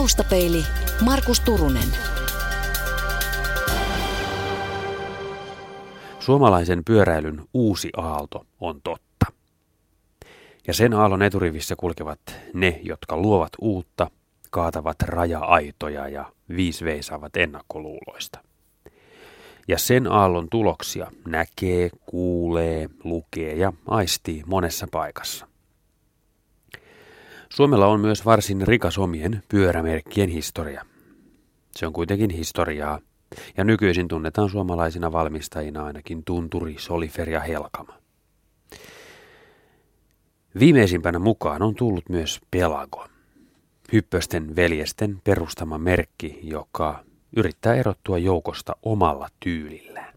Taustapeili Markus Turunen. Suomalaisen pyöräilyn uusi aalto on totta. Ja sen aallon eturivissä kulkevat ne, jotka luovat uutta, kaatavat raja-aitoja ja viisveisaavat ennakkoluuloista. Ja sen aallon tuloksia näkee, kuulee, lukee ja aistii monessa paikassa. Suomella on myös varsin rikas omien pyörämerkkien historia. Se on kuitenkin historiaa, ja nykyisin tunnetaan suomalaisina valmistajina ainakin Tunturi, Solifer ja Helkama. Viimeisimpänä mukaan on tullut myös Pelago, hyppösten veljesten perustama merkki, joka yrittää erottua joukosta omalla tyylillään.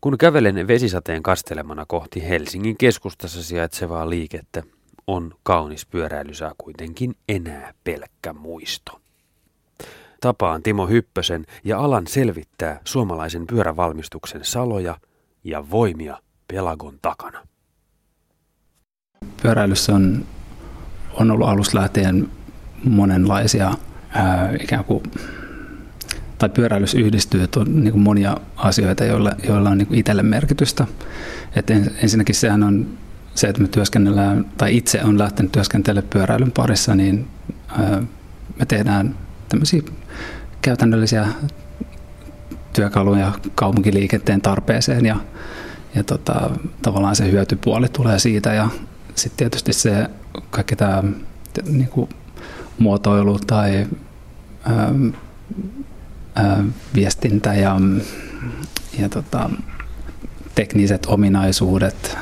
Kun kävelen vesisateen kastelemana kohti Helsingin keskustassa sijaitsevaa liikettä, on kaunis pyöräilysää kuitenkin enää pelkkä muisto. Tapaan Timo Hyppösen ja alan selvittää suomalaisen pyörävalmistuksen saloja ja voimia Pelagon takana. Pyöräilyssä on, on ollut alusta lähtien monenlaisia ää, ikään kuin tai pyöräilys yhdistyy, että on niin monia asioita, joilla, joilla on niin itselle merkitystä. Et ensinnäkin sehän on se, että me työskennellään, tai itse on lähtenyt työskentelemään pyöräilyn parissa, niin me tehdään tämmöisiä käytännöllisiä työkaluja kaupunkiliikenteen tarpeeseen ja, ja tota, tavallaan se hyötypuoli tulee siitä ja sitten tietysti se kaikki tämä niin kuin muotoilu tai ää, ää, viestintä ja, ja tota, tekniset ominaisuudet,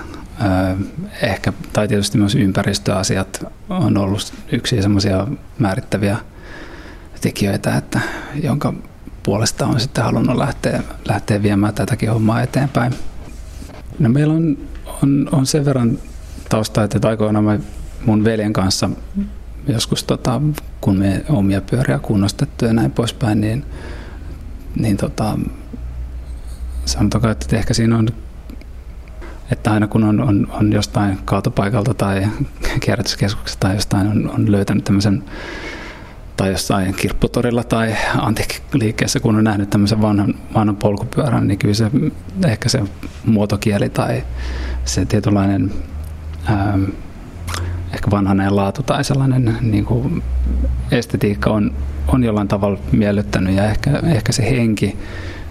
ehkä, tai tietysti myös ympäristöasiat on ollut yksi semmoisia määrittäviä tekijöitä, että, jonka puolesta on sitten halunnut lähteä, lähteä viemään tätäkin hommaa eteenpäin. No meillä on, on, on sen verran taustaa, että aikoinaan mä mun veljen kanssa joskus, tota, kun me omia pyöriä kunnostettu ja näin poispäin, niin, niin tota, sanotaan, että ehkä siinä on että aina kun on, on, on jostain kaatopaikalta tai kierrätyskeskuksesta tai jostain on, on löytänyt tämmöisen tai jossain kirpputorilla tai antiikkiliikkeessä, kun on nähnyt tämmöisen vanhan, vanhan polkupyörän, niin kyllä se ehkä se muotokieli tai se tietynlainen ää, ehkä vanhainen laatu tai sellainen niin kuin estetiikka on, on jollain tavalla miellyttänyt ja ehkä, ehkä se henki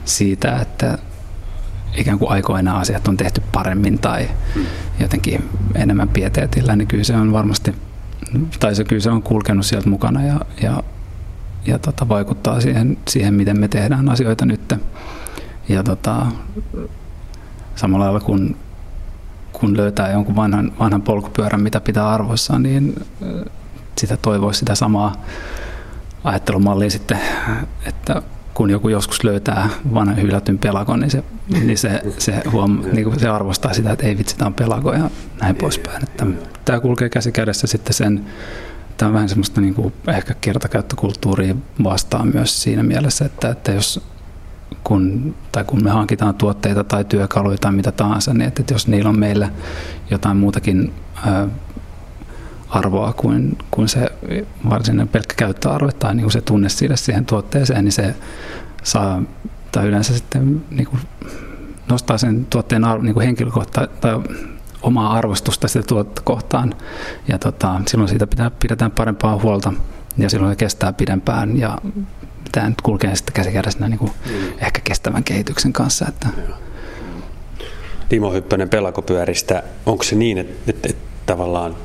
siitä, että ikään kuin aikoina asiat on tehty paremmin tai jotenkin enemmän pieteetillä, niin kyllä se on varmasti, tai se kyllä se on kulkenut sieltä mukana ja, ja, ja tota, vaikuttaa siihen, siihen, miten me tehdään asioita nyt. Ja tota, samalla lailla kun, kun löytää jonkun vanhan, vanhan polkupyörän, mitä pitää arvoissa, niin sitä toivoisi sitä samaa ajattelumallia sitten, että kun joku joskus löytää vanhan hylätyn pelakon, niin se, niin se, se, huom, niin kuin se arvostaa sitä, että ei vitsi, tämä on pelako ja näin poispäin. Että tämä kulkee käsi kädessä sitten sen, tämä on vähän semmoista niin kuin ehkä kertakäyttökulttuuria vastaan myös siinä mielessä, että, että jos kun, tai kun me hankitaan tuotteita tai työkaluja tai mitä tahansa, niin että, että jos niillä on meillä jotain muutakin arvoa kuin, kuin se varsinainen pelkkä käyttöarvo tai niin kuin se tunne siitä siihen tuotteeseen, niin se saa, tai yleensä sitten niin kuin nostaa sen tuotteen arvo, niin kuin henkilökohta, tai omaa arvostusta sitä tuotetta kohtaan. Ja tota, silloin siitä pitää, pidetään parempaa huolta ja silloin se kestää pidempään ja tämä nyt kulkee sitten käsikädessä niin kuin mm. ehkä kestävän kehityksen kanssa. Että. Timo Hyppönen pelakopyöristä, onko se niin, että, että, että tavallaan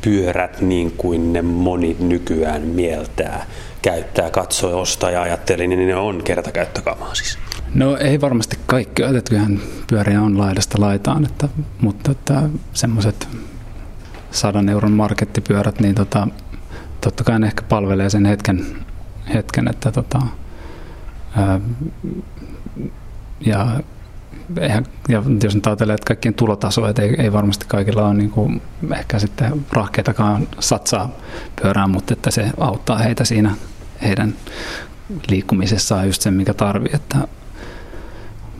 pyörät niin kuin ne moni nykyään mieltää, käyttää, katsoo, ostaa ja ajatteli, niin ne on kertakäyttökamaa siis. No ei varmasti kaikki, että kyllähän pyöriä on laidasta laitaan, että, mutta että semmoiset sadan euron markettipyörät, niin tota, totta kai ne ehkä palvelee sen hetken, hetken että tota, ää, ja eihän, ja jos nyt ajatellaan, että kaikkien tulotaso, että ei, ei varmasti kaikilla ole niin kuin ehkä sitten rahkeitakaan satsaa pyörään, mutta että se auttaa heitä siinä heidän liikkumisessaan just sen, mikä tarvii. Että,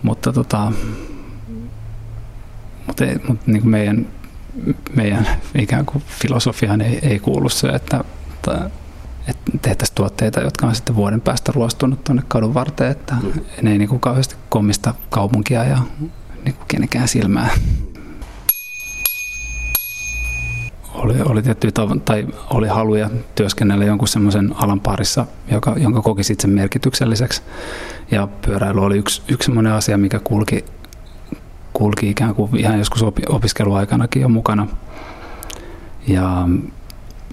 mutta tota, mutta, ei, mutta niin kuin meidän, meidän ikään kuin filosofiaan ei, ei kuulu se, että, että, vietäisi tuotteita, jotka on sitten vuoden päästä ruostunut tuonne kadun varteen, että mm. ne ei niin kuin kauheasti komista kaupunkia ja niin kuin kenenkään silmää. Oli, oli tai oli haluja työskennellä jonkun semmoisen alan parissa, joka, jonka koki sitten sen merkitykselliseksi. Ja pyöräily oli yksi, yksi semmoinen asia, mikä kulki, kulki ikään kuin ihan joskus opiskeluaikanakin jo mukana. Ja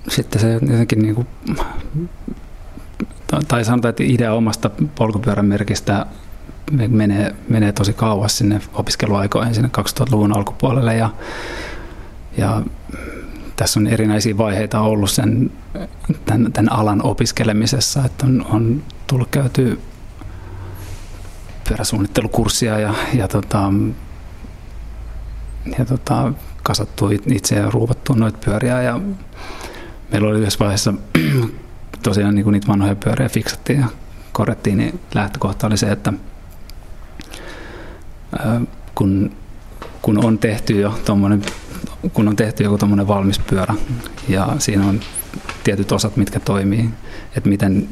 sitten se jotenkin niin kuin, tai sanotaan, että idea omasta polkupyörän merkistä menee, menee tosi kauas sinne opiskeluaikoihin sinne 2000-luvun alkupuolelle ja, ja tässä on erinäisiä vaiheita ollut sen, tämän, tämän alan opiskelemisessa, että on, on tullut käyty pyöräsuunnittelukurssia ja, ja, tota, ja tota, kasattu itse ja ruuvattu noita pyöriä ja meillä oli yhdessä vaiheessa tosiaan niin kuin niitä vanhoja pyöriä fiksattiin ja korjattiin, niin lähtökohta oli se, että kun, kun on tehty jo tommonen, kun on tehty joku tuommoinen valmis pyörä ja siinä on tietyt osat, mitkä toimii, että miten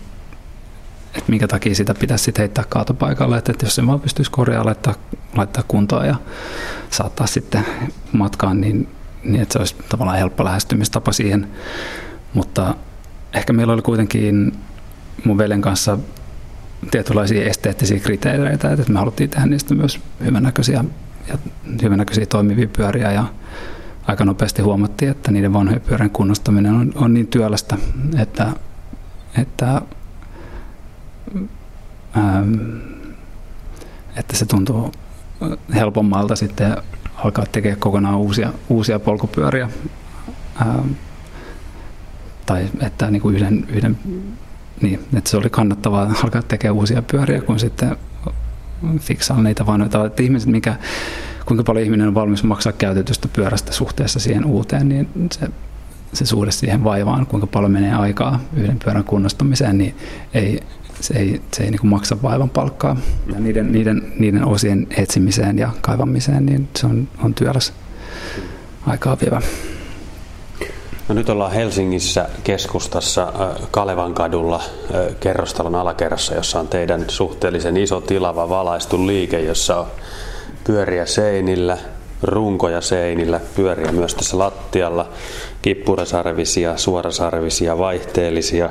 että minkä takia sitä pitäisi sitten heittää kaatopaikalle, että, että jos se vaan pystyisi korjaamaan, laittaa, laittaa kuntoon ja saattaa sitten matkaan, niin, niin että se olisi tavallaan helppo lähestymistapa siihen. Mutta ehkä meillä oli kuitenkin mun veljen kanssa tietynlaisia esteettisiä kriteereitä, että me haluttiin tehdä niistä myös hyvänäköisiä ja hyvänäköisiä toimivia pyöriä ja aika nopeasti huomattiin, että niiden vanhojen pyörien kunnostaminen on, on niin työlästä, että, että, ähm, että se tuntuu helpommalta sitten alkaa tekemään kokonaan uusia, uusia polkupyöriä. Ähm, tai että niin kuin yhden, yhden niin, että se oli kannattavaa alkaa tekemään uusia pyöriä kuin sitten fiksaa niitä vanhoja. Että ihmiset, mikä, kuinka paljon ihminen on valmis maksaa käytetystä pyörästä suhteessa siihen uuteen, niin se, se suhde siihen vaivaan, kuinka paljon menee aikaa yhden pyörän kunnostamiseen, niin ei, se ei, se ei niin maksa vaivan palkkaa. Ja niiden, niiden, niiden osien etsimiseen ja kaivamiseen, niin se on, on työläs aikaa vievä. No nyt ollaan Helsingissä keskustassa Kalevan kadulla kerrostalon alakerrassa, jossa on teidän suhteellisen iso tilava valaistu liike, jossa on pyöriä seinillä, runkoja seinillä, pyöriä myös tässä lattialla, kippurasarvisia, suorasarvisia, vaihteellisia.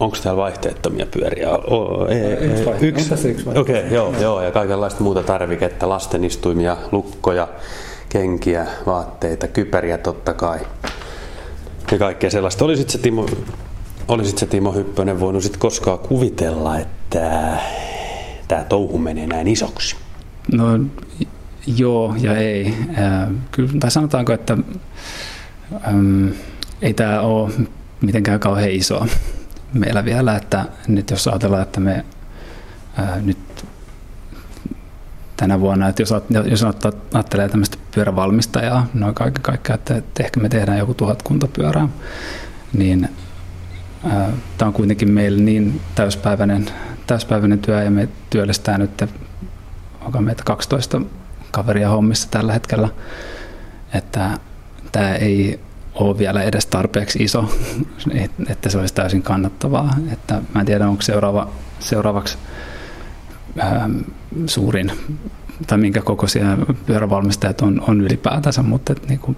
Onko täällä vaihteettomia pyöriä? O, ei, ei, yksi. yksi Okei, okay, joo, joo, ja kaikenlaista muuta tarviketta, lastenistuimia, lukkoja, kenkiä, vaatteita, kypäriä totta kai ja kaikkea sellaista. Olisit se Timo, olisit se Timo Hyppönen voinut sit koskaan kuvitella, että tämä touhu menee näin isoksi? No joo ja ei. kyllä, tai sanotaanko, että äm, ei tämä ole mitenkään kauhean iso meillä vielä, että nyt jos ajatellaan, että me ää, nyt tänä vuonna, että jos, jos ajattelee tämmöistä pyörävalmistajaa, noin kaiken kaikkiaan, että, että ehkä me tehdään joku tuhatkunta pyörää, niin tämä on kuitenkin meillä niin täyspäiväinen, täyspäiväinen työ ja me työllistää nyt, onko meitä 12 kaveria hommissa tällä hetkellä, että tämä ei ole vielä edes tarpeeksi iso, että se olisi täysin kannattavaa. Että mä en tiedä, onko seuraava, seuraavaksi ähm, suurin tai minkä kokoisia pyörävalmistajat on, on ylipäätänsä, mutta että niin kuin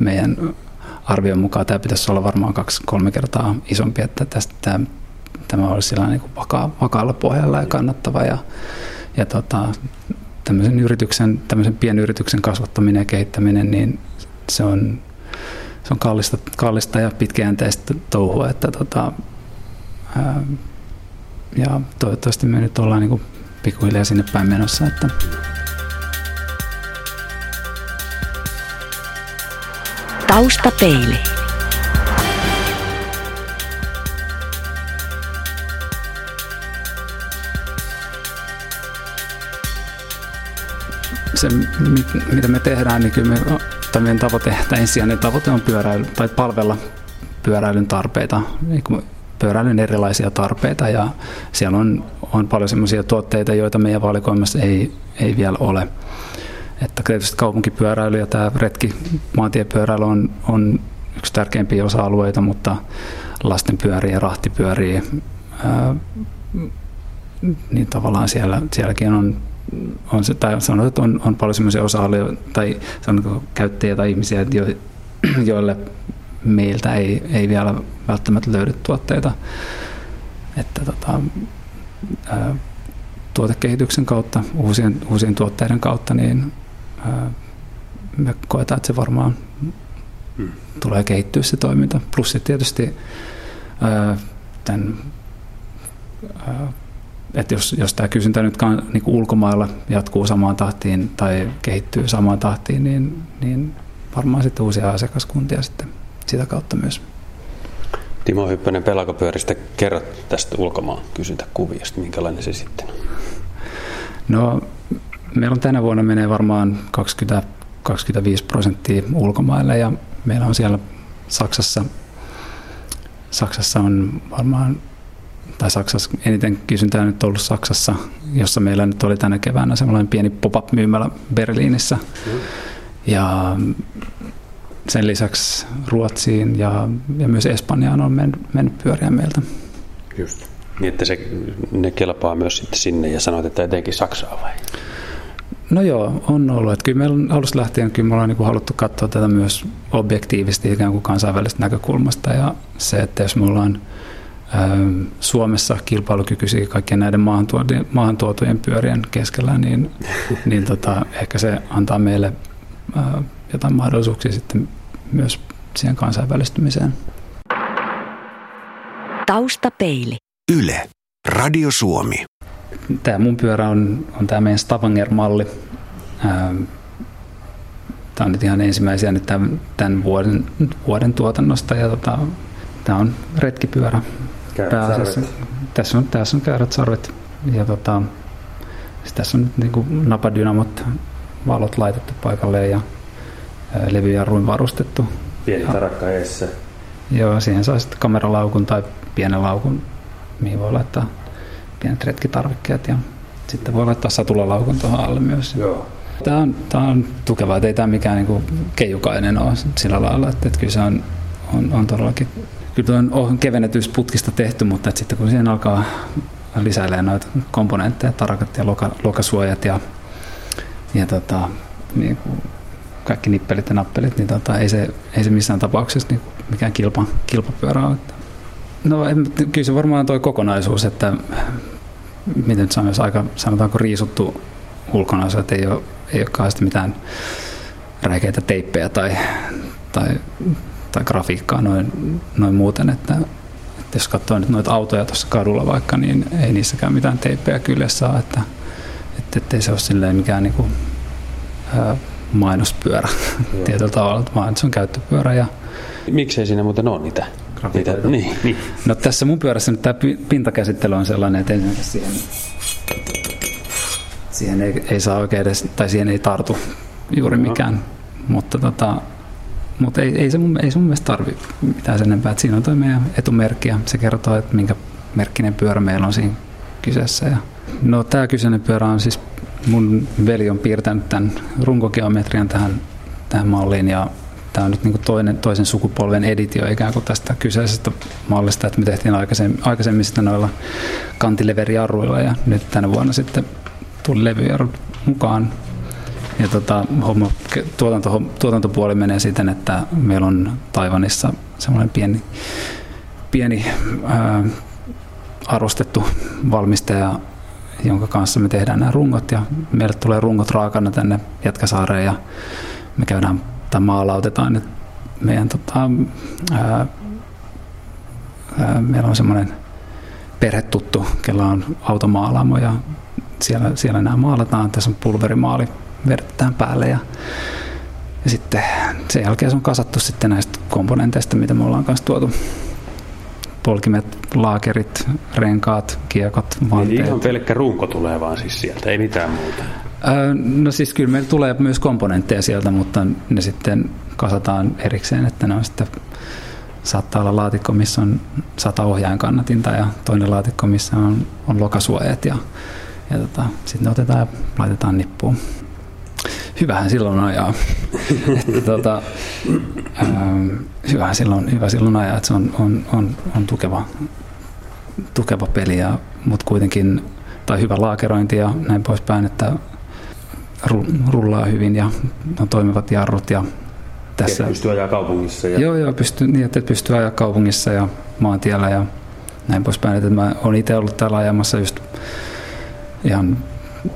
meidän arvion mukaan tämä pitäisi olla varmaan kaksi-kolme kertaa isompi, että tästä tämä, tämä olisi niin kuin vaka, vakaalla pohjalla ja kannattava ja, ja tota, tämmöisen yrityksen, tämmöisen pienyrityksen kasvattaminen ja kehittäminen, niin se on, se on kallista, kallista ja pitkäjänteistä touhua, että tota, ää, ja toivottavasti me nyt ollaan niin kuin pikkuhiljaa sinne päin menossa. Että Taustapeili. Se, mitä me tehdään, niin kyllä me, tai meidän tavoite, tai ensisijainen tavoite on pyöräily, tai palvella pyöräilyn tarpeita. Niin pyöräilyn erilaisia tarpeita ja siellä on, on paljon sellaisia tuotteita, joita meidän valikoimassa ei, ei vielä ole. Että tietysti kaupunkipyöräily ja tämä retki maantiepyöräily on, on yksi tärkeimpiä osa-alueita, mutta lasten pyöriä ja rahtipyöriä, ää, niin tavallaan siellä, sielläkin on, on se, tai sanotaan, että on, on paljon sellaisia osa-alueita tai sanotaan, käyttäjiä tai ihmisiä, jo, joille meiltä ei, ei vielä välttämättä löydy tuotteita. Että tota, ää, tuotekehityksen kautta, uusien, uusien tuotteiden kautta, niin ää, me koetaan, että se varmaan hmm. tulee kehittyä se toiminta. Plus sitten tietysti ää, tämän, ää, että jos, jos tämä kysyntä nyt niin kuin ulkomailla jatkuu samaan tahtiin tai kehittyy samaan tahtiin, niin, niin varmaan sitten uusia asiakaskuntia sitten sitä kautta myös. Timo Hyppönen Pelakopyöristä, kerrot tästä ulkomaan kysyntäkuviosta, minkälainen se sitten on? No, meillä on tänä vuonna menee varmaan 20 25 prosenttia ulkomaille ja meillä on siellä Saksassa, Saksassa on varmaan, tai Saksassa eniten kysyntää nyt ollut Saksassa, jossa meillä nyt oli tänä keväänä semmoinen pieni pop-up myymälä Berliinissä. Mm. Ja sen lisäksi Ruotsiin ja, ja myös Espanjaan on mennyt, mennyt pyöriä meiltä. Just. Niin, että se, ne kelpaa myös sitten sinne ja sanoit, että etenkin Saksaa vai? No joo, on ollut. Että kyllä meillä on alusta lähtien kyllä me ollaan niin haluttu katsoa tätä myös objektiivisesti ikään kuin kansainvälisestä näkökulmasta. Ja se, että jos me ollaan Suomessa kilpailukykyisiä kaikkien näiden maahantuotujen pyörien keskellä, niin, niin tota, ehkä se antaa meille äh, jotain mahdollisuuksia sitten myös siihen kansainvälistymiseen. Taustapeili. Yle. Radio Suomi tämä mun pyörä on, on tämä meidän Stavanger-malli. Tämä on nyt ihan ensimmäisiä nyt tämän, tämän vuoden, vuoden tuotannosta ja tota, tämä on retkipyörä. Tässä on, tässä on käyrät sarvet ja tota, tässä on nyt niin kuin napadynamot, valot laitettu paikalleen ja levyjarruin varustettu. Pieni tarakka eessä. Joo, siihen saa sitten kameralaukun tai pienen laukun, mihin voi laittaa pienet retkitarvikkeet ja sitten voi laittaa satulalaukun tuohon alle myös. Joo. Tämä on, tämä on tukeva, että ei tämä mikään niin kuin keijukainen ole sillä lailla, että, että kyllä se on, on, on todellakin, kyllä on, on tehty, mutta että sitten kun siihen alkaa lisäilee noita komponentteja, tarakat ja loka, lokasuojat ja, ja tota, niin kuin kaikki nippelit ja nappelit, niin tota, ei, se, ei se missään tapauksessa niin mikään kilpa, kilpapyörä ole. No kyllä se varmaan tuo kokonaisuus, että miten nyt sanoisi, aika sanotaanko riisuttu ulkonäössä, että ei ole, ei ole mitään räikeitä teippejä tai, tai, tai grafiikkaa noin, noin muuten, että, että jos katsoo nyt noita autoja tuossa kadulla vaikka, niin ei niissäkään mitään teippejä kyllä saa, että, että ettei se ole silleen mikään niin kuin, ää, mainospyörä tietyllä tavalla, vaan se on käyttöpyörä. Ja... Miksei siinä muuten ole niitä grafikoita. Niin, niin. No tässä mun pyörässä nyt tämä pintakäsittely on sellainen, että ensinnäkin siihen, siihen ei, ei saa oikein edes, tai siihen ei tartu juuri mikään. No. Mutta tota, mutta ei, ei, se mun, ei se mun mielestä tarvi mitään sen enempää. Että siinä on tuo meidän etumerkki ja se kertoo, että minkä merkkinen pyörä meillä on siinä kyseessä. Ja no tämä kyseinen pyörä on siis, mun veli on piirtänyt tämän runkogeometrian tähän, tähän malliin ja tämä on nyt niin kuin toinen, toisen sukupolven editio ikään kuin tästä kyseisestä mallista, että me tehtiin aikaisemmin, aikaisemmin sitä noilla kantileverijarruilla ja nyt tänä vuonna sitten tuli levyjarrut mukaan. Ja tota, homma, tuotanto, tuotantopuoli menee siten, että meillä on Taivanissa semmoinen pieni, pieni ää, arvostettu valmistaja, jonka kanssa me tehdään nämä rungot ja meille tulee rungot raakana tänne Jätkäsaareen ja me käydään tai maalautetaan nyt meidän tota, ää, ää, meillä on semmoinen perhetuttu, kella on automaalaamo ja siellä, siellä nämä maalataan. Tässä on pulverimaali, vertetään päälle ja, ja sitten sen jälkeen se on kasattu sitten näistä komponenteista, mitä me ollaan kanssa tuotu. Polkimet, laakerit, renkaat, kiekot, vanteet. Eli ihan pelkkä runko tulee vaan siis sieltä, ei mitään muuta. No siis kyllä meillä tulee myös komponentteja sieltä, mutta ne sitten kasataan erikseen, että ne on sitten saattaa olla laatikko, missä on sata ohjainkannatinta ja toinen laatikko, missä on, on lokasuojat ja, ja tota, sitten ne otetaan ja laitetaan nippuun. Hyvähän silloin ajaa. että, tota, ähm, hyvähän silloin, hyvä silloin ajaa, että se on, on, on, on tukeva, tukeva peli, ja, mutta kuitenkin, tai hyvä laakerointi ja näin poispäin, että rullaa hyvin ja on toimivat jarrut ja tässä. Ja pystyy ajaa kaupungissa. Ja... Joo, joo, pystyy, niin, että pystyy ajaa kaupungissa ja maantiellä ja näin poispäin. Että mä olen itse ollut täällä ajamassa just ihan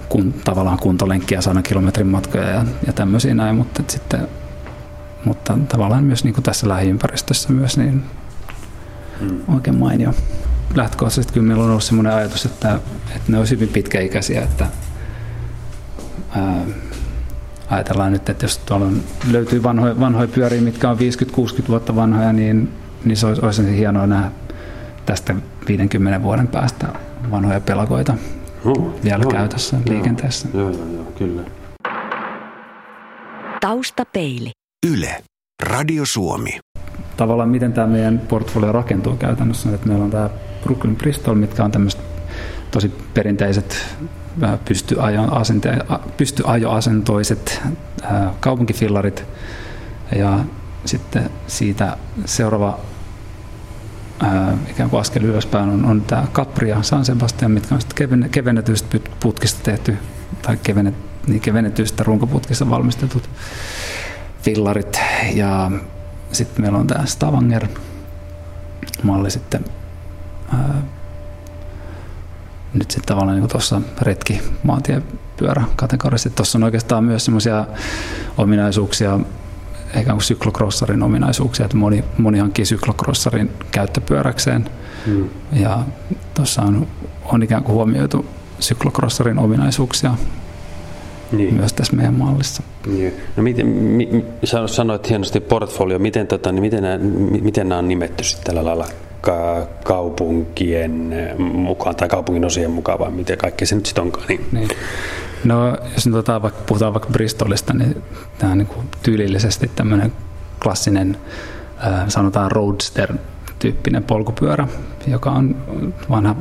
kun, tavallaan kuntolenkkiä 100 kilometrin matkoja ja, ja tämmöisiä näin, mutta sitten mutta tavallaan myös niin kuin tässä lähiympäristössä myös niin hmm. oikein mainio. Lähtökohtaisesti kyllä meillä on ollut sellainen ajatus, että, että ne olisi hyvin pitkäikäisiä, että ää, ajatellaan nyt, että jos tuolla on, löytyy vanhoja, vanhoja pyöriä, mitkä on 50-60 vuotta vanhoja, niin, niin se olisi, olisi hienoa nähdä tästä 50 vuoden päästä vanhoja pelakoita huh, vielä huh, käytössä joo, liikenteessä. Joo, joo, joo, kyllä. Taustapeili. Yle. Radio Suomi. Tavallaan miten tämä meidän portfolio rakentuu käytännössä, että meillä on tämä Brooklyn Bristol, mitkä on tämmöiset tosi perinteiset pystyajoasentoiset kaupunkifillarit ja sitten siitä seuraava ää, ikään kuin askel ylöspäin on, on tämä Capri ja San Sebastian, mitkä on sitten kevennetyistä putkista tehty tai kevennet, niin kevennetyistä runkoputkista valmistetut fillarit ja sitten meillä on tämä Stavanger malli sitten ää, nyt sitten tavallaan niin tuossa retki maantiepyörä kategorisesti. Tuossa on oikeastaan myös semmoisia ominaisuuksia, ikään kuin syklokrossarin ominaisuuksia, että moni, moni hankkii syklokrossarin käyttöpyöräkseen. Hmm. Ja tuossa on, on ikään kuin huomioitu syklokrossarin ominaisuuksia niin. myös tässä meidän mallissa. Niin. No miten, mi, sanoit hienosti portfolio, miten, tota, niin miten, nämä, miten nämä on nimetty sitten tällä lailla kaupunkien mukaan tai kaupungin osien mukaan, vai miten kaikki se nyt sitten onkaan. Niin. Niin. No, jos nyt otetaan vaikka, puhutaan vaikka Bristolista, niin tämä on niin kuin tyylillisesti tämmöinen klassinen, äh, sanotaan roadster-tyyppinen polkupyörä, joka on vanha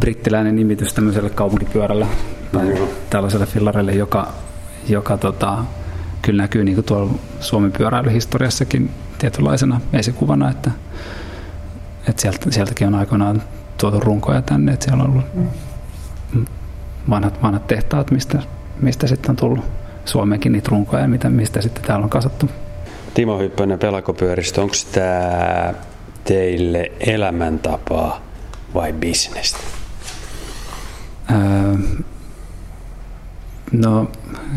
brittiläinen nimitys tämmöiselle kaupunkipyörälle tai mm. tällaiselle fillarille, joka, joka tota, kyllä näkyy niin kuin tuolla Suomen pyöräilyhistoriassakin tietynlaisena esikuvana, että et sieltä, sieltäkin on aikoinaan tuotu runkoja tänne, että siellä on ollut vanhat, vanhat tehtaat, mistä, mistä sitten on tullut Suomeenkin niitä runkoja, mitä, mistä sitten täällä on kasattu. Timo Hyppönen Pelakopyöristä, onko tämä teille elämäntapaa vai bisnestä? Öö, no,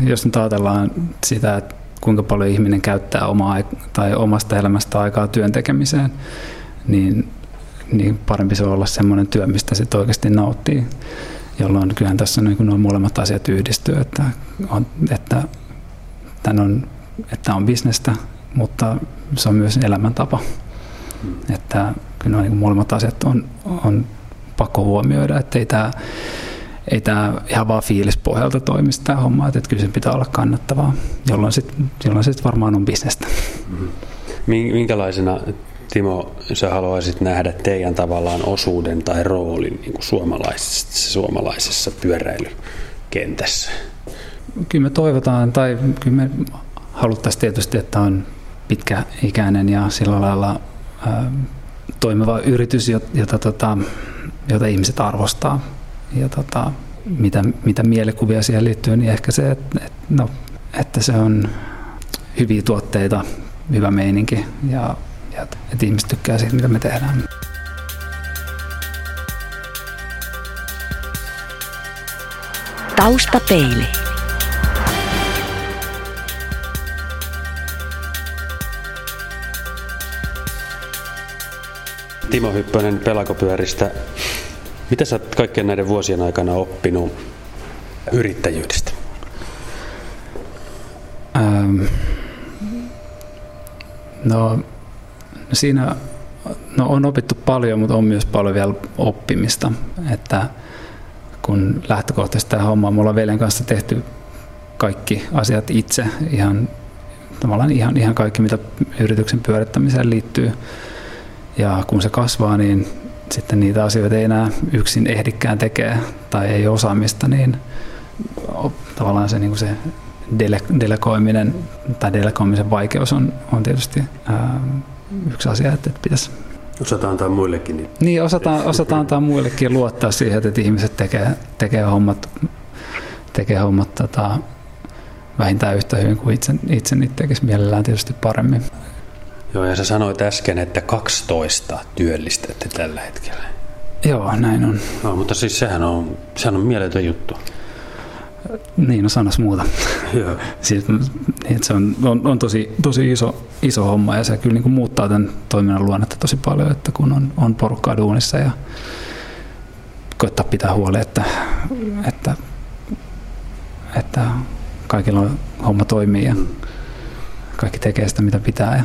jos nyt ajatellaan sitä, että kuinka paljon ihminen käyttää omaa tai omasta elämästä aikaa työn tekemiseen, niin niin parempi se on olla semmoinen työ, mistä se oikeasti nauttii. Jolloin kyllähän tässä niin nuo molemmat asiat yhdistyy, että on, että, tämän on, että on bisnestä, mutta se on myös elämäntapa. Että kyllä nuo niin molemmat asiat on, on pakko huomioida, että ei tämä, ei tämä ihan vaan fiilispohjalta toimi tämä homma, että kyllä sen pitää olla kannattavaa, jolloin sitten jolloin sit varmaan on bisnestä. Minkälaisena Timo, sä haluaisit nähdä teidän tavallaan osuuden tai roolin niin kuin suomalaisessa, suomalaisessa pyöräilykentässä? Kyllä me toivotaan, tai kyllä me haluttaisiin tietysti, että on pitkäikäinen ja sillä lailla ää, toimiva yritys, jota, tota, jota ihmiset arvostaa. Ja tota, mitä, mitä mielikuvia siihen liittyy, niin ehkä se, että, että, no, että se on hyviä tuotteita, hyvä meininki ja ja että ihmiset tykkää siitä, mitä me tehdään. Taustapeili. Timo Hyppönen Pelakopyöristä. Mitä sä oot kaikkien näiden vuosien aikana oppinut yrittäjyydestä? Ähm, no No siinä no on opittu paljon, mutta on myös paljon vielä oppimista. Että kun lähtökohtaisesti tämä homma, mulla on veljen kanssa tehty kaikki asiat itse, ihan, tavallaan ihan, ihan kaikki, mitä yrityksen pyörittämiseen liittyy. Ja kun se kasvaa, niin sitten niitä asioita ei enää yksin ehdikään tekee tai ei osaamista, niin tavallaan se, niin kuin se dele- delegoiminen tai delegoimisen vaikeus on, on tietysti ää, yksi asia, että, että pitäisi Osataan antaa muillekin. Niin, niin osataan, osataan antaa muillekin luottaa siihen, että ihmiset tekee, tekee hommat, tekee hommat tota, vähintään yhtä hyvin kuin itse, itse niitä tekisi mielellään tietysti paremmin. Joo, ja sä sanoit äsken, että 12 työllistätte tällä hetkellä. Joo, näin on. No, mutta siis sehän on, sehän on mieletön juttu. Niin, no sanas muuta. Joo. siis, niin, se on, on, on tosi, tosi iso, iso homma ja se kyllä niin kuin muuttaa tämän toiminnan luonnetta tosi paljon, että kun on, on porukkaa duunissa ja koittaa pitää huoli, että, että, että kaikilla on homma toimii ja kaikki tekee sitä, mitä pitää. Ja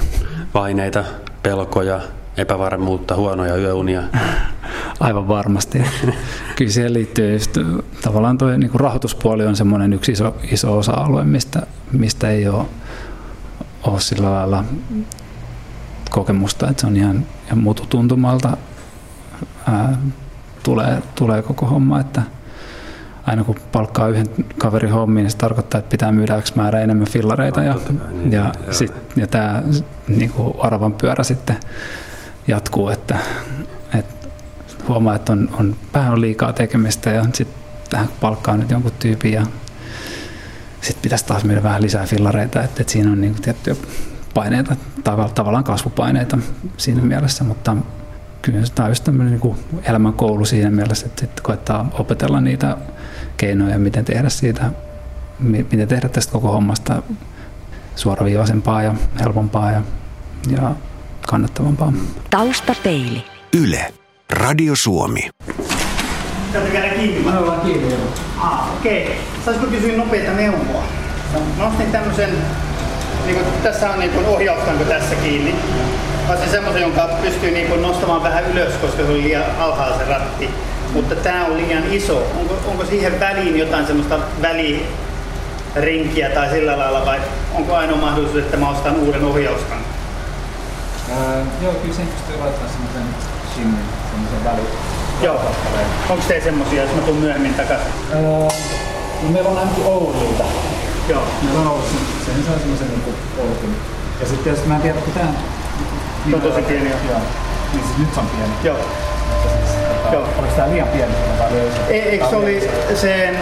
Paineita, pelkoja, epävarmuutta, huonoja yöunia. Aivan varmasti. Kyllä siihen liittyy just, tavallaan tuo niin rahoituspuoli on semmoinen yksi iso, iso osa-alue, mistä, mistä ei ole, ole sillä lailla kokemusta, että se on ihan, ihan mututuntumalta ää, tulee, tulee koko homma, että aina kun palkkaa yhden kaverin hommiin, niin se tarkoittaa, että pitää myydä yksi määrä enemmän fillareita ja, niin, ja, sit, ja tämä niin aravan pyörä sitten jatkuu, että, että huomaa, että on, on vähän liikaa tekemistä ja sitten tähän palkkaa nyt jonkun tyypin ja sitten pitäisi taas myydä vähän lisää fillareita, että, että siinä on niin tiettyjä paineita, tavallaan kasvupaineita siinä mielessä, mutta kyllä tämä on just tämmöinen niin elämän koulu siinä mielessä, että sitten koettaa opetella niitä keinoja, miten tehdä siitä, miten tehdä tästä koko hommasta suoraviivaisempaa ja helpompaa ja, ja kannattavampaa. Taustapeili. Yle. Radio Suomi. Täytyy käydä kiinni. Me ollaan kiinni. Ah, okei. Okay. Saisiko kysyä nopeita neuvoa? Mä ostin tämmösen, niin kuin, tässä on niin kuin ohjaustanko tässä kiinni. Mä ostin semmoisen, jonka pystyy niin kuin nostamaan vähän ylös, koska se oli liian alhaalla se ratti. Mutta tää on liian iso. Onko, onko siihen väliin jotain semmoista välirinkiä tai sillä lailla vai onko ainoa mahdollisuus, että mä ostan uuden ohjaustan? Joo, kyllä sen pystyy laittamaan semmoisen shimmin, semmoisen väliin. Joo. Onko teillä semmosia, jos mä tuun myöhemmin takaisin? Ää, no meillä on ainakin Ouluilta. Joo. Meillä on Oulussa, sehän saa semmoisen niin polkin. Ja sitten tietysti mä en tiedä, kun tää... Se on tosi pieni, joo. Niin siis nyt se on pieni. Joo. Siis, tota, Joo. Oliko tää liian pieni vai liian iso? E- Eikö se oli sen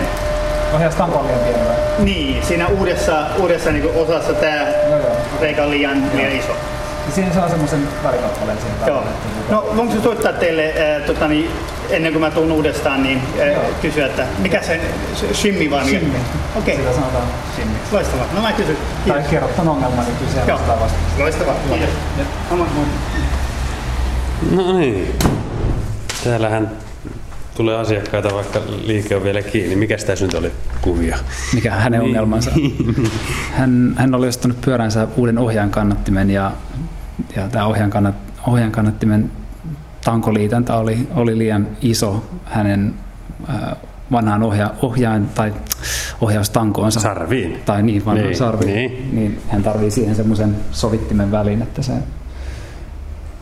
Ohjaustanko on liian pieni vai? Niin, siinä uudessa, uudessa niin osassa tämä joo. reikä on liian, liian iso. Ja siinä saa semmoisen välikappaleen siihen Joo. päälle. No voinko se soittaa teille, ää, tota, niin, ennen kuin mä tuun uudestaan, niin Joo. kysyä, että mikä se shimmi vai mikä? Shimmi. Okei, Sitä sanotaan shimmiksi. loistavaa. No mä kysyn. Tai Kiitos. kerrot ton ongelman, niin kyllä se Joo. vastaa vasta. Loistavaa, kiitos. No. No niin. Täällähän tulee asiakkaita, vaikka liike on vielä kiinni. Mikä tässä nyt oli kuvia? Mikä hänen ongelmansa? Hän, hän oli ostanut pyöränsä uuden ohjaan kannattimen ja, ja tämä ohjaan, kannat, ohjaan kannattimen tankoliitäntä oli, oli liian iso hänen äh, vanhaan ohja, ohjaan tai ohjaustankoonsa. Sarviin. Tai niin, vanhaan Niin, sarviin. niin. niin hän tarvii siihen semmoisen sovittimen väliin, että se,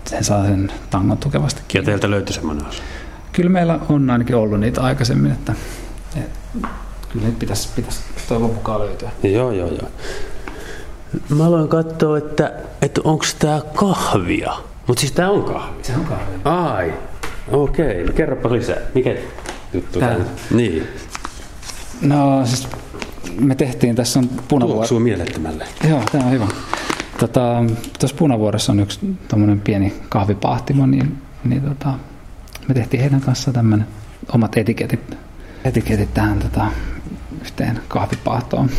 sen saa sen tangon tukevasti Ja kiinni. teiltä löytyi semmoinen osa. Kyllä meillä on ainakin ollut niitä aikaisemmin, että, että kyllä niitä pitäisi, pitäisi toivon mukaan löytyä. Joo, joo, joo. Mä aloin katsoa, että, että onko tää kahvia. Mutta siis tää on kahvi. Se on kahvi. Ai, okei. No kerropa lisää. Mikä juttu Tää. tää? Niin, No siis me tehtiin, tässä on punavuori. tuoksuu mielettömälle. Joo, tämä on hyvä. Tota, tuossa punavuoressa on yksi tommonen pieni kahvipahtimo, niin, niin tota, me tehtiin heidän kanssa tämmöinen omat etiketit, etiketit tähän tota, yhteen kahvipahtoon.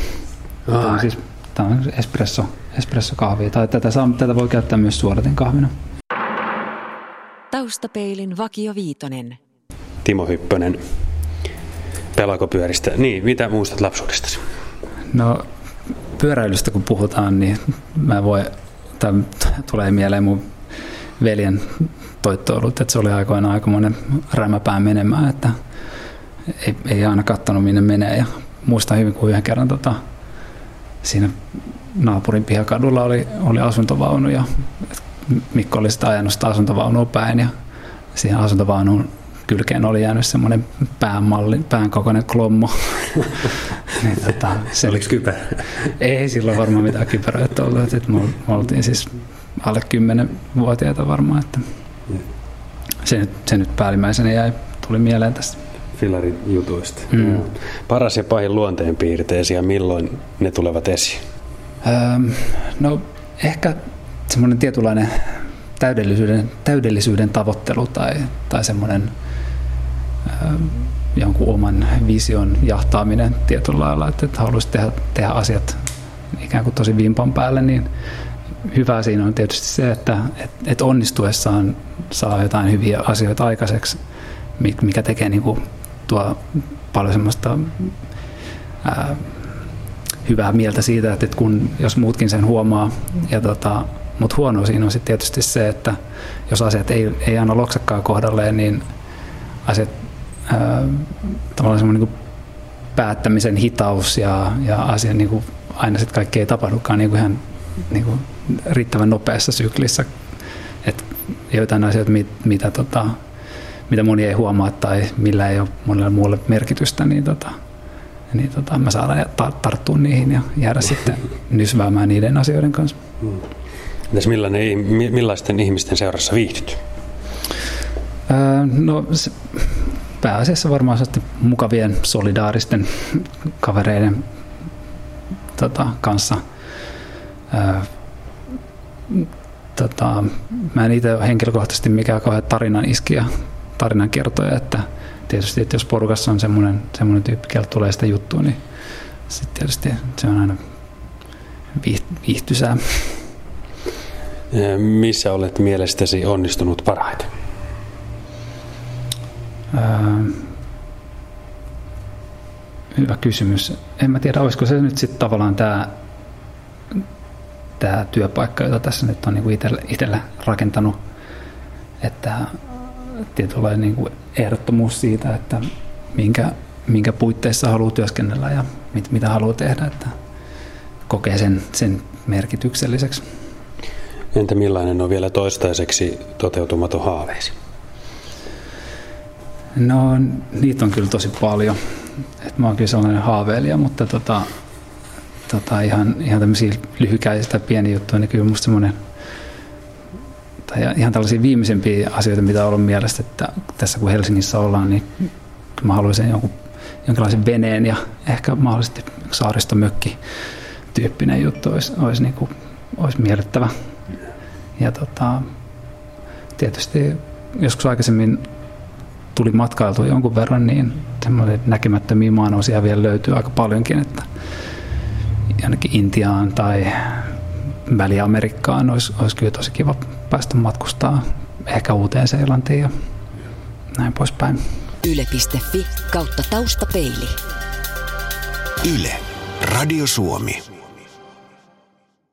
Tämä on siis tämä on espresso, espresso kahvi, tai tätä, saa, tätä voi käyttää myös suodatin kahvina. Taustapeilin Vakio Viitonen. Timo Hyppönen pelakopyöristä. Niin, mitä muistat lapsuudestasi? No pyöräilystä kun puhutaan, niin mä voi, tai tulee mieleen mun veljen toittoilut, että se oli aikoinaan aikamoinen rämäpää menemään, että ei, ei aina kattonut minne menee. Ja muistan hyvin, kun yhden kerran tota, siinä naapurin pihakadulla oli, oli asuntovaunu ja Mikko oli sitä ajanut sitä asuntovaunua päin ja siihen asuntovaunuun kylkeen oli jäänyt semmoinen päämalli, pään kokoinen klommo. niin, tota, se, Oliko kypärä? Ei silloin varmaan mitään kypäröitä ollut. Että me oltiin siis alle 10-vuotiaita varmaan. Että se, nyt, se nyt päällimmäisenä jäi, tuli mieleen tästä. Filarin jutuista. Mm. Paras ja pahin luonteenpiirteesi ja milloin ne tulevat esiin? Öö, no ehkä semmoinen tietynlainen täydellisyyden, täydellisyyden tavoittelu tai, tai semmoinen öö, jonkun oman vision jahtaaminen tietyllä lailla, että, että haluaisi tehdä, tehdä asiat ikään kuin tosi vimpan päälle, niin hyvä siinä on tietysti se, että, että, että onnistuessaan saa jotain hyviä asioita aikaiseksi, mikä tekee niin kuin, tuo paljon semmoista ää, hyvää mieltä siitä, että kun, jos muutkin sen huomaa. Ja tota, mutta huono siinä on sitten tietysti se, että jos asiat ei, ei aina loksakkaan kohdalleen, niin asiat ää, tavallaan semmoinen niin päättämisen hitaus ja, ja asian niin kuin, aina sitten kaikki ei tapahdukaan niin kuin ihan niin kuin riittävän nopeassa syklissä. Et joitain asioita, mit, mitä, tota, mitä moni ei huomaa tai millä ei ole monelle muulle merkitystä, niin, tota, niin tota, mä saadaan tarttua niihin ja jäädä sitten nysväämään niiden asioiden kanssa. Hmm. Entäs millainen, millaisten ihmisten seurassa viihdyt? Öö, no se, pääasiassa varmaan mukavien solidaaristen kavereiden tota, kanssa. Öö, tota, mä en itse henkilökohtaisesti mikään kauhean tarinan iskiä, tarinan kertoja, että tietysti, että jos porukassa on semmoinen, semmoinen tyyppi, keltä tulee sitä juttua, niin sitten tietysti se on aina viihtysää. Missä olet mielestäsi onnistunut parhaiten? Öö, hyvä kysymys. En mä tiedä, olisiko se nyt sitten tavallaan tämä tämä työpaikka, jota tässä nyt on niin itsellä, itsellä rakentanut, että tietynlainen niin kuin ehdottomuus siitä, että minkä, minkä puitteissa haluaa työskennellä ja mit, mitä haluaa tehdä, että kokee sen, sen merkitykselliseksi. Entä millainen on vielä toistaiseksi toteutumaton haaveesi? No niitä on kyllä tosi paljon. Et mä oon kyllä sellainen haaveilija, mutta tota, tota, ihan, ihan tämmöisiä lyhykäisiä pieniä juttuja, niin kyllä musta semmoinen tai ihan tällaisia viimeisempiä asioita, mitä on ollut mielestä, että tässä kun Helsingissä ollaan, niin mä haluaisin jonkun, jonkinlaisen veneen ja ehkä mahdollisesti saaristomökki tyyppinen juttu olisi, olisi, niin kuin, olisi miellyttävä. Ja tota, tietysti joskus aikaisemmin tuli matkailtua jonkun verran, niin näkemättömiä maanosia vielä löytyy aika paljonkin, että jonnekin Intiaan tai Väli-Amerikkaan olisi, olisi kyllä tosi kiva päästä matkustaa ehkä uuteen Seelantiin ja näin poispäin. Yle.fi kautta taustapeili. Yle. Radio Suomi.